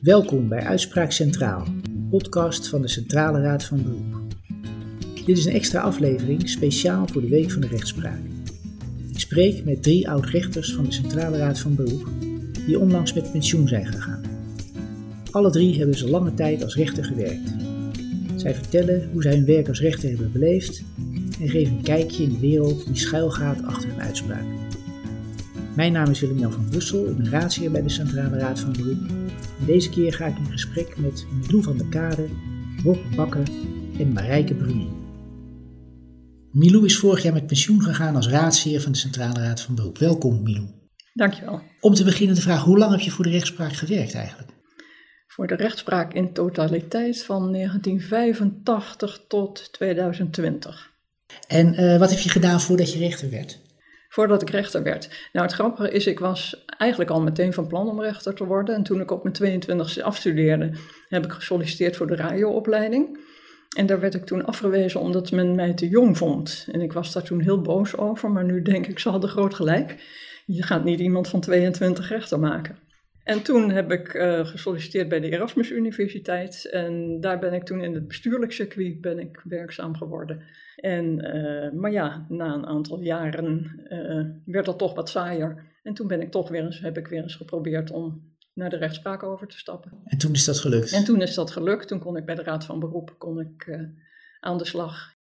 Welkom bij Uitspraak Centraal, podcast van de Centrale Raad van Beroep. Dit is een extra aflevering speciaal voor de Week van de Rechtspraak. Ik spreek met drie oud-rechters van de Centrale Raad van Beroep die onlangs met pensioen zijn gegaan. Alle drie hebben ze lange tijd als rechter gewerkt. Zij vertellen hoe zij hun werk als rechter hebben beleefd en geven een kijkje in de wereld die schuilgaat achter hun uitspraak. Mijn naam is Willem-Jan van Brussel, ik ben raadsheer bij de Centrale Raad van Beroep. En deze keer ga ik in gesprek met Milou van der Kade, Rob Bakker en Marijke Bruni. Milou is vorig jaar met pensioen gegaan als raadsheer van de Centrale Raad van Beroep. Welkom Milou. Dankjewel. Om te beginnen de vraag, hoe lang heb je voor de rechtspraak gewerkt eigenlijk? Voor de rechtspraak in totaliteit van 1985 tot 2020. En uh, wat heb je gedaan voordat je rechter werd? Voordat ik rechter werd. Nou, het grappige is, ik was eigenlijk al meteen van plan om rechter te worden. En toen ik op mijn 22e afstudeerde, heb ik gesolliciteerd voor de radioopleiding. En daar werd ik toen afgewezen omdat men mij te jong vond. En ik was daar toen heel boos over, maar nu denk ik, ze hadden groot gelijk. Je gaat niet iemand van 22 rechter maken. En toen heb ik uh, gesolliciteerd bij de Erasmus Universiteit. En daar ben ik toen in het bestuurlijk circuit ben ik werkzaam geworden. En, uh, maar ja, na een aantal jaren uh, werd dat toch wat saaier. En toen ben ik toch weer eens, heb ik weer eens geprobeerd om naar de rechtspraak over te stappen. En toen is dat gelukt? En toen is dat gelukt. Toen kon ik bij de Raad van Beroep kon ik, aan de slag.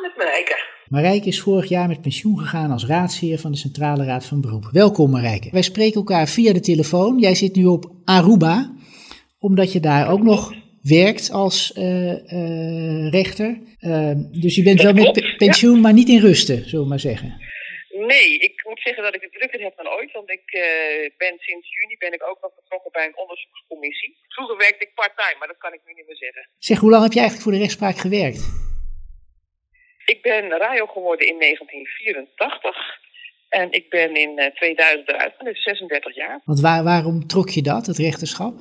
Met Marijke. Marijke is vorig jaar met pensioen gegaan als raadsheer van de Centrale Raad van Beroep. Welkom Marijke. Wij spreken elkaar via de telefoon. Jij zit nu op Aruba, omdat je daar ook nog werkt als uh, uh, rechter. Uh, dus je bent wel met pe pensioen, ja. maar niet in rusten, zullen we maar zeggen. Nee, ik moet zeggen dat ik het drukker heb dan ooit. Want ik ben sinds juni ben ik ook nog betrokken bij een onderzoekscommissie. Vroeger werkte ik part-time, maar dat kan ik nu niet meer zeggen. Zeg, hoe lang heb je eigenlijk voor de rechtspraak gewerkt? Ik ben RAIO geworden in 1984 en ik ben in 2000 eruit, dus 36 jaar. Want waar, waarom trok je dat, het rechterschap?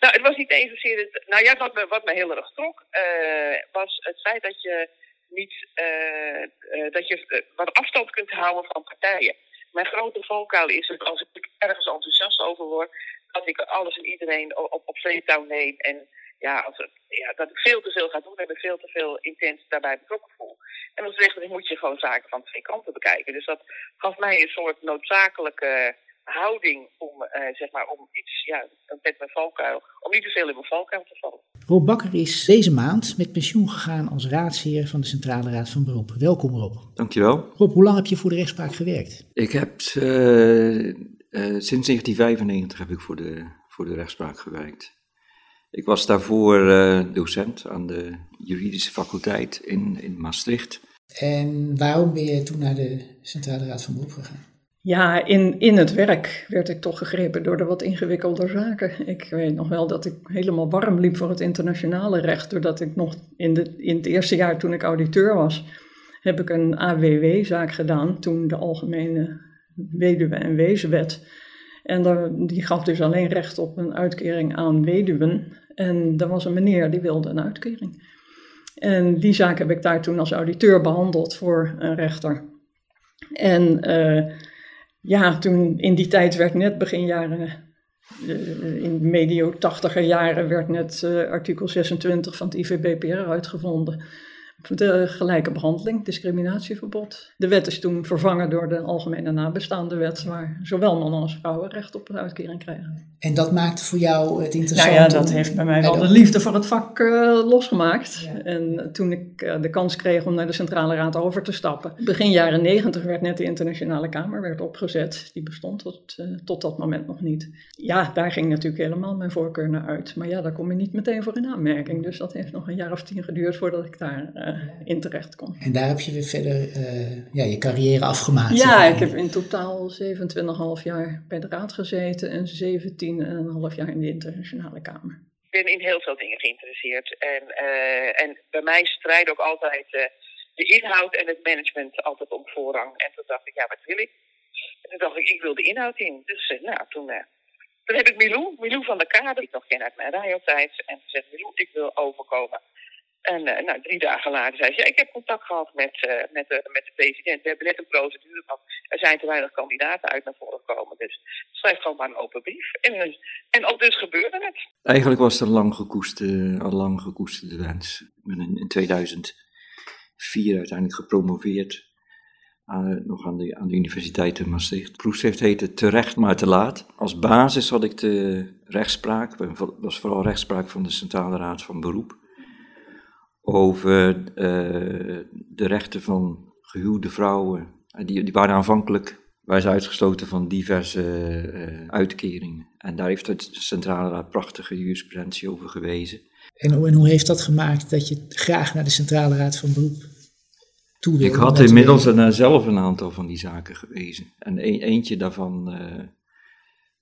Nou, het was niet eens zozeer. Het, nou ja, wat me, wat me heel erg trok, uh, was het feit dat je niet uh, uh, dat je wat afstand kunt houden van partijen. Mijn grote valkuil is dat als ik ergens enthousiast over word, dat ik alles en iedereen op, op, op neem en ja, als het, ja, dat ik veel te veel ga doen en me veel te veel intens daarbij betrokken voel. En als rechter moet je gewoon zaken van twee kanten bekijken. Dus dat gaf mij een soort noodzakelijke houding om, uh, zeg maar, om iets, ja, met mijn valkuil, om niet te veel in mijn valkuil te vallen. Rob Bakker is deze maand met pensioen gegaan als raadsheer van de Centrale Raad van Beroep. Welkom Rob. Dankjewel. Rob, hoe lang heb je voor de rechtspraak gewerkt? Ik heb uh, uh, sinds 1995 heb ik voor de, voor de rechtspraak gewerkt. Ik was daarvoor uh, docent aan de juridische faculteit in, in Maastricht. En waarom ben je toen naar de Centrale Raad van Beroep gegaan? Ja, in, in het werk werd ik toch gegrepen door de wat ingewikkelder zaken. Ik weet nog wel dat ik helemaal warm liep voor het internationale recht, doordat ik nog in, de, in het eerste jaar toen ik auditeur was, heb ik een AWW-zaak gedaan, toen de Algemene Weduwe- en Wezenwet. En daar, die gaf dus alleen recht op een uitkering aan weduwen. En er was een meneer die wilde een uitkering. En die zaak heb ik daar toen als auditeur behandeld voor een rechter. En uh, ja, toen in die tijd werd net begin jaren, uh, in medio tachtiger jaren, werd net uh, artikel 26 van het IVBPR uitgevonden. De gelijke behandeling, discriminatieverbod. De wet is toen vervangen door de algemene nabestaande wet, waar zowel mannen als vrouwen recht op een uitkering krijgen. En dat maakte voor jou het interessant? Nou ja, dat heeft bij mij wel de liefde voor het vak uh, losgemaakt. Ja. En toen ik uh, de kans kreeg om naar de Centrale Raad over te stappen. Begin jaren negentig werd net de Internationale Kamer werd opgezet. Die bestond tot, uh, tot dat moment nog niet. Ja, daar ging natuurlijk helemaal mijn voorkeur naar uit. Maar ja, daar kom je niet meteen voor in aanmerking. Dus dat heeft nog een jaar of tien geduurd voordat ik daar in terecht kon. En daar heb je weer verder ja, je carrière afgemaakt? Ja, ik heb in totaal 27,5 jaar bij de Raad gezeten en 17 en een half jaar in de internationale kamer. Ik ben in heel veel dingen geïnteresseerd. En, uh, en bij mij strijden ook altijd uh, de inhoud en het management altijd om voorrang. En toen dacht ik, ja, wat wil ik? En toen dacht ik, ik wil de inhoud in. Dus uh, nou, toen, toen heb ik Milou, Milou van der Kade, die ik nog ken uit mijn radiotijd. En gezegd, Milou, ik wil overkomen En uh, nou, drie dagen later zei ze, ik heb contact gehad met, uh, met, met de president. We hebben net een procedure gehad. Er zijn te weinig kandidaten uit naar voren gekomen. Dus schrijf gewoon maar een open brief. En, uh, en al dus gebeurde het. Eigenlijk was het een lang gekoesterde, al lang gekoesterde wens. Ik ben in, in 2004 uiteindelijk gepromoveerd. Aan, nog aan de, aan de Universiteit in Maastricht. Proefschrift heette Terecht maar te laat. Als basis had ik de rechtspraak, was vooral rechtspraak van de Centrale Raad van Beroep over uh, de rechten van gehuwde vrouwen. Die, die waren aanvankelijk waren ze uitgesloten van diverse uh, uitkeringen. En daar heeft de Centrale Raad prachtige jurisprudentie over gewezen. En, en, hoe heeft dat gemaakt dat je graag naar de Centrale Raad van Beroep toe wilde? Ik had inmiddels een, zelf een aantal van die zaken gewezen. En een, eentje daarvan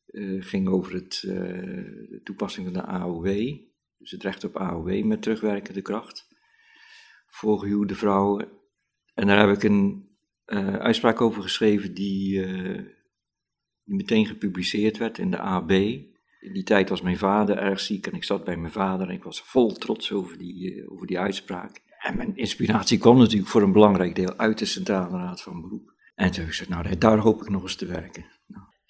uh, ging over het, de toepassing van de AOW. Dus het recht op AOW met terugwerkende kracht voor gehuwde vrouwen. En daar heb ik een uh, uitspraak over geschreven die, uh, die, meteen gepubliceerd werd in de AB. In die tijd was mijn vader erg ziek en ik zat bij mijn vader en ik was vol trots over die, uh, over die uitspraak. En mijn inspiratie kwam natuurlijk voor een belangrijk deel uit de Centrale Raad van Beroep. En toen heb ik gezegd, nou daar hoop ik nog eens te werken.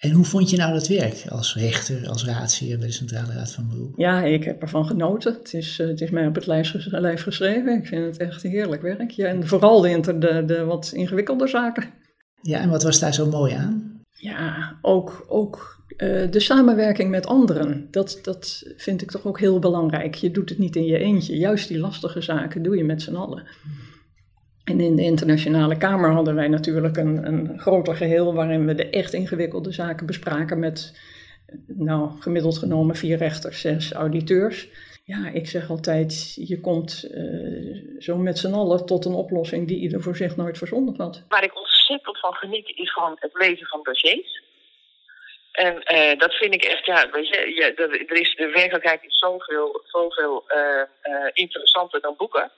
En hoe vond je nou dat werk als rechter, als raadsheer bij de Centrale Raad van Beroep? Ja, ik heb ervan genoten. Het is, het is mij op het lijf geschreven. Ik vind het echt heerlijk werk. Ja, en vooral de, de, de wat ingewikkelder zaken. Ja, en wat was daar zo mooi aan? Ja, ook, ook uh, de samenwerking met anderen. Dat, dat vind ik toch ook heel belangrijk. Je doet het niet in je eentje. Juist die lastige zaken doe je met z'n allen. En in de internationale kamer hadden wij natuurlijk een, een groter geheel waarin we de echt ingewikkelde zaken bespraken met, nou, gemiddeld genomen vier rechters, zes auditeurs. Ja, ik zeg altijd, je komt uh, zo met z'n allen tot een oplossing die ieder voor zich nooit verzonnen had. Waar ik ontzettend van geniet is gewoon het lezen van dossiers. En uh, dat vind ik echt, ja, weet je, er is, de werkelijkheid is zoveel, zoveel uh, interessanter dan boeken.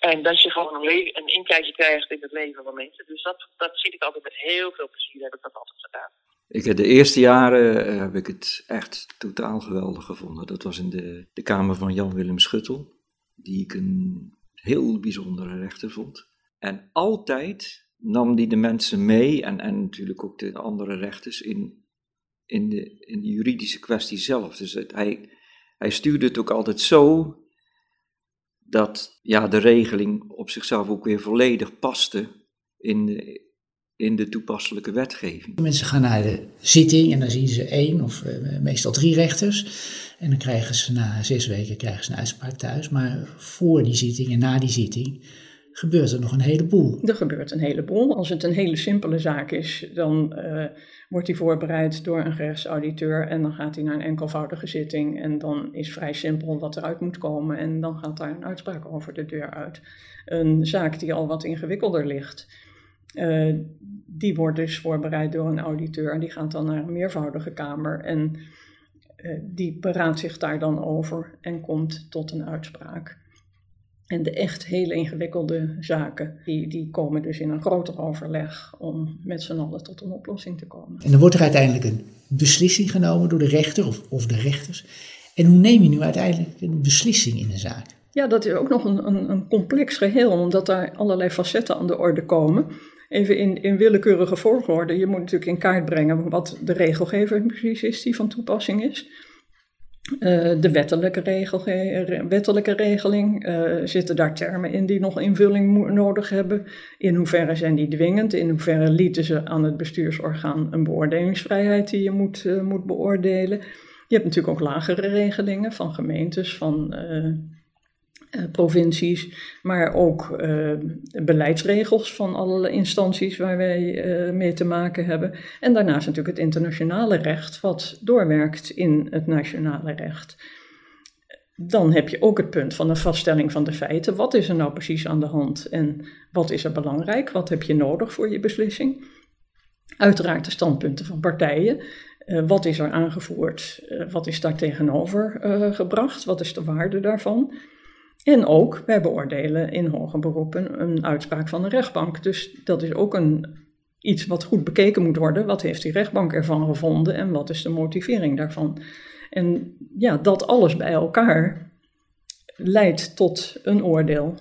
En dat je gewoon een, een inkijkje krijgt in het leven van mensen. Dus dat, dat zie ik altijd met heel veel plezier, heb ik dat altijd gedaan. Ik, de eerste jaren heb ik het echt totaal geweldig gevonden. Dat was in de, de kamer van Jan-Willem Schuttel, die ik een heel bijzondere rechter vond. En altijd nam die de mensen mee, en, en natuurlijk ook de andere rechters, in, in, de, in de juridische kwestie zelf. Dus hij, hij stuurde het ook altijd zo dat ja, de regeling op zichzelf ook weer volledig paste in de, in de toepasselijke wetgeving. Mensen gaan naar de zitting en dan zien ze één of uh, meestal drie rechters. En dan krijgen ze na zes weken krijgen ze een uitspraak thuis. Maar voor die zitting en na die zitting gebeurt er nog een heleboel. Er gebeurt een heleboel. Als het een hele simpele zaak is, dan uh, wordt die voorbereid door een gerechtsauditeur en dan gaat hij naar een enkelvoudige zitting en dan is vrij simpel wat eruit moet komen en dan gaat daar een uitspraak over de deur uit. Een zaak die al wat ingewikkelder ligt, uh, die wordt dus voorbereid door een auditeur en die gaat dan naar een meervoudige kamer en uh, die beraadt zich daar dan over en komt tot een uitspraak. En de echt hele ingewikkelde zaken, die, die komen dus in een groter overleg om met z'n allen tot een oplossing te komen. En dan wordt er uiteindelijk een beslissing genomen door de rechter of, of de rechters. En hoe neem je nu uiteindelijk een beslissing in een zaak? Ja, dat is ook nog een, een, een complex geheel, omdat daar allerlei facetten aan de orde komen. Even in, in willekeurige volgorde. Je moet natuurlijk in kaart brengen wat de regelgever precies is die van toepassing is. Uh, de wettelijke, regel, wettelijke regeling, uh, zitten daar termen in die nog invulling nodig hebben? In hoeverre zijn die dwingend? In hoeverre lieten ze aan het bestuursorgaan een beoordelingsvrijheid die je moet, moet beoordelen? Je hebt natuurlijk ook lagere regelingen van gemeentes, van provincies, maar ook uh, beleidsregels van alle instanties waar wij uh, mee te maken hebben. En daarnaast natuurlijk het internationale recht, wat doorwerkt in het nationale recht. Dan heb je ook het punt van de vaststelling van de feiten. Wat is er nou precies aan de hand en wat is er belangrijk? Wat heb je nodig voor je beslissing? Uiteraard de standpunten van partijen. wat is er aangevoerd? wat is daar tegenover gebracht? Wat is de waarde daarvan? En ook, wij beoordelen in hoger beroepen een uitspraak van de rechtbank. Dus dat is ook een, iets wat goed bekeken moet worden. Wat heeft die rechtbank ervan gevonden en wat is de motivering daarvan? En ja, dat alles bij elkaar leidt tot een oordeel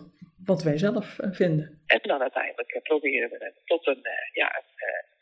wat wij zelf vinden. En dan uiteindelijk proberen we tot een, ja, een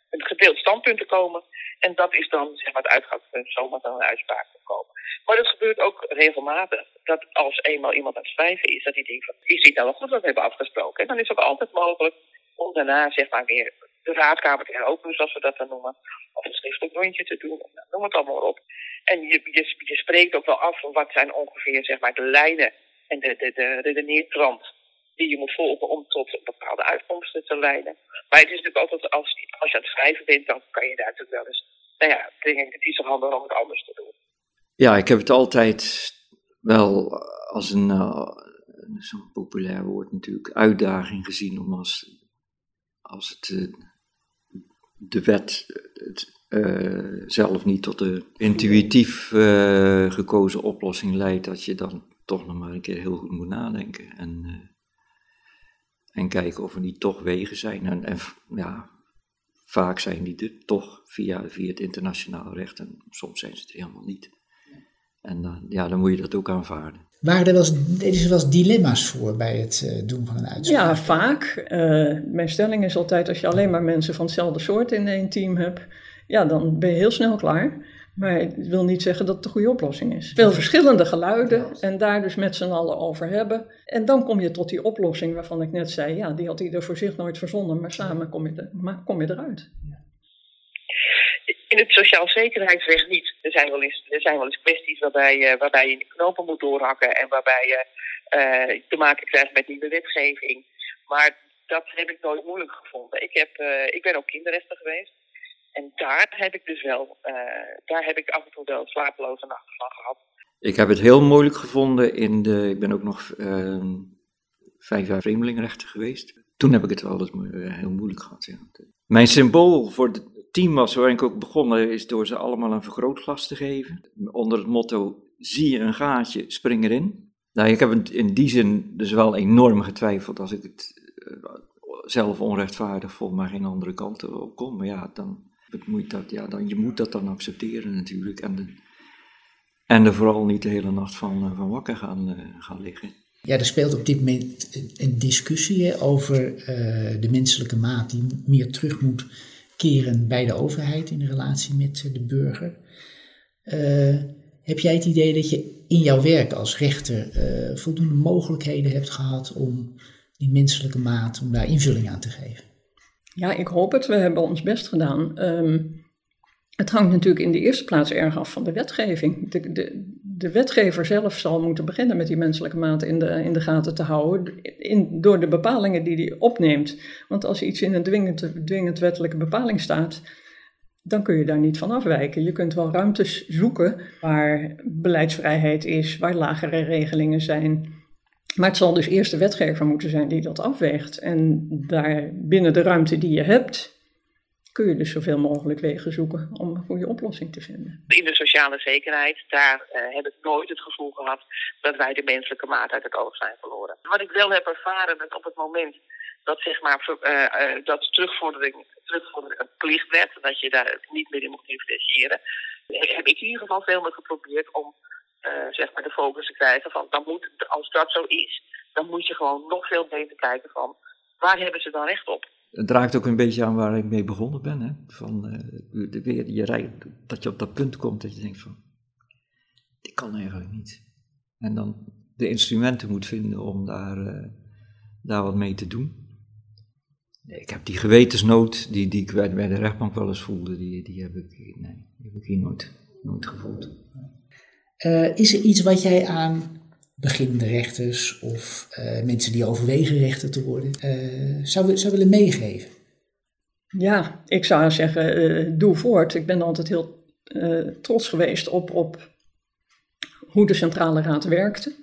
gedeeld standpunt te komen. En dat is dan zeg maar, het uitgangspunt, zomaar dan een uitspraak te komen. Maar dat gebeurt ook regelmatig. Dat als eenmaal iemand aan het schrijven is, dat hij denkt van, is dit nou wel goed wat we hebben afgesproken? En dan is het ook altijd mogelijk om daarna zeg maar weer de raadkamer te heropenen, zoals we dat dan noemen. Of een schriftelijk rondje te doen, nou, noem het allemaal op. En je, je, spreekt ook wel af van wat zijn ongeveer zeg maar, de lijnen en de, de, de, de, de neertrand die je moet volgen om tot bepaalde uitkomsten te leiden. Maar het is natuurlijk altijd, als, als je aan het schrijven bent, dan kan je daar natuurlijk wel eens, nou ja, dingen, het is handig om het anders te doen. Ja, ik heb het altijd wel als een, uh, zo'n populair woord natuurlijk, uitdaging gezien om als, als het, uh, de wet het, uh, zelf niet tot de intuïtief gekozen oplossing leidt, dat je dan toch nog maar een keer heel goed moet nadenken. En, en kijken of er niet toch wegen zijn. En, en ja, vaak zijn die er toch via, via het internationaal recht en soms zijn ze het helemaal niet. En dan, ja, dan moet je dat ook aanvaarden. Waren er wel eens, dilemma's voor bij het uh, doen van een uitspraak? Ja, vaak. Uh, mijn stelling is altijd, als je alleen maar mensen van hetzelfde soort in één team hebt, ja, dan ben je heel snel klaar. Maar het wil niet zeggen dat het de goede oplossing is. Veel verschillende geluiden en daar dus met z'n allen over hebben. En dan kom je tot die oplossing waarvan ik net zei, ja, die had ieder voor zich nooit verzonnen, maar samen kom je, er, kom je eruit. In het sociaal zekerheidsrecht niet. Er zijn wel eens, er zijn wel eens kwesties waarbij, uh, waarbij je knopen moet doorhakken en waarbij je uh, te maken krijgt met nieuwe wetgeving. Maar dat heb ik nooit moeilijk gevonden. Ik, heb, uh, ik ben ook kinderrechter geweest. En daar heb ik dus wel, uh, daar heb ik af en toe wel slapeloze nachten van gehad. Ik heb het heel moeilijk gevonden in de, ik ben ook nog uh, vijf jaar vreemdelingenrechter geweest. Toen heb ik het wel eens heel moeilijk gehad. Ja. Mijn symbool voor het team was waarin ik ook begonnen, is door ze allemaal een vergrootglas te geven. Onder het motto, zie je een gaatje, spring erin. Nou, ik heb in die zin dus wel enorm getwijfeld als ik het zelf onrechtvaardig vond, maar geen andere kant op kon. Maar ja, dan moet dat, ja, dan, je moet dat dan accepteren natuurlijk. En, de, en er vooral niet de hele nacht van, van wakker gaan, uh, gaan liggen. Ja, er speelt op dit moment een discussie over uh, de menselijke maat die meer terug moet keren bij de overheid in relatie met de burger. Heb jij het idee dat je in jouw werk als rechter voldoende mogelijkheden hebt gehad om die menselijke maat, om daar invulling aan te geven? Ja, ik hoop het. We hebben ons best gedaan. Um, het hangt natuurlijk in de eerste plaats erg af van de wetgeving. De, de, de wetgever zelf zal moeten beginnen met die menselijke maat in de, in de gaten te houden. In, door de bepalingen die hij opneemt. Want als iets in een dwingend, dwingend wettelijke bepaling staat, dan kun je daar niet van afwijken. Je kunt wel ruimtes zoeken waar beleidsvrijheid is, waar lagere regelingen zijn. Maar het zal dus eerst de wetgever moeten zijn die dat afweegt. En daar binnen de ruimte die je hebt, kun je dus zoveel mogelijk wegen zoeken om een goede oplossing te vinden. In de sociale zekerheid, daar uh, heb ik nooit het gevoel gehad dat wij de menselijke maat uit het oog zijn verloren. Wat ik wel heb ervaren, dat op het moment dat zeg maar uh, dat terugvordering, terugvordering een plicht werd, dat je daar niet meer in mocht differentiëren, heb ik in ieder geval veel meer geprobeerd om uh, zeg maar de focus te krijgen van dan moet, als dat zo is, dan moet je gewoon nog veel beter kijken van waar hebben ze dan recht op. Het raakt ook een beetje aan waar ik mee begonnen ben. Hè? Van, uh, de, weer, je, dat je op dat punt komt dat je denkt van, dit kan eigenlijk niet. En dan de instrumenten moet vinden om daar, uh, daar wat mee te doen. Ik heb die gewetensnood die, die ik bij, de rechtbank wel eens voelde, die, die, heb, ik, nee, heb ik hier nooit, nooit gevoeld. Uh, is er iets wat jij aan beginnende rechters of uh, mensen die overwegen rechter te worden, uh, zou, zou willen meegeven? Ja, ik zou zeggen, doe voort. Ik ben altijd heel trots geweest op, op hoe de Centrale Raad werkte.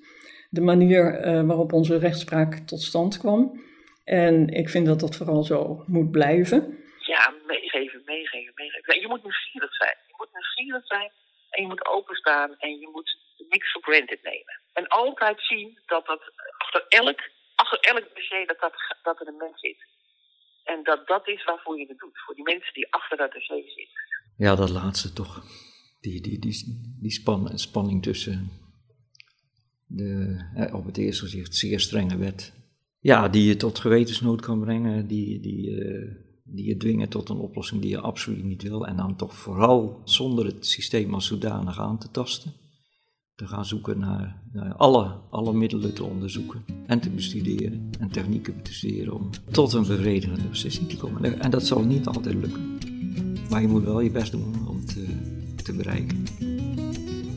De manier waarop onze rechtspraak tot stand kwam. En ik vind dat dat vooral zo moet blijven. Ja, meegeven, meegeven, meegeven. Je moet nieuwsgierig zijn. Je moet nieuwsgierig zijn en je moet openstaan en je moet niks voor granted nemen. En altijd zien dat dat achter elk, achter elk dossier dat, dat, er een mens zit. En dat dat is waarvoor je het doet. Voor die mensen die achter dat dossier zitten. Ja, dat laatste toch. Die, die, die, die span, spanning tussen de eh, op het eerste gezicht zeer strenge wet. Ja, die je tot gewetensnood kan brengen, die, die, eh, die je dwingen tot een oplossing die je absoluut niet wil. En dan toch vooral zonder het systeem als zodanig aan te tasten. Te gaan zoeken naar, alle, alle middelen te onderzoeken en te bestuderen en technieken te studeren om tot een bevredigende beslissing te komen. En dat zal niet altijd lukken. Maar je moet wel je best doen om te, te bereiken.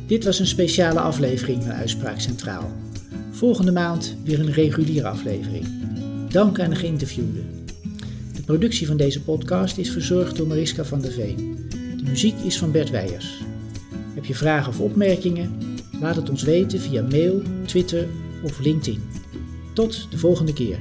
Dit was een speciale aflevering van Uitspraak Centraal. Volgende maand weer een reguliere aflevering. Dank aan de geïnterviewden. Productie van deze podcast is verzorgd door Mariska van der Veen. De muziek is van Bert Weijers. Heb je vragen of opmerkingen? Laat het ons weten via mail, Twitter of LinkedIn. Tot de volgende keer.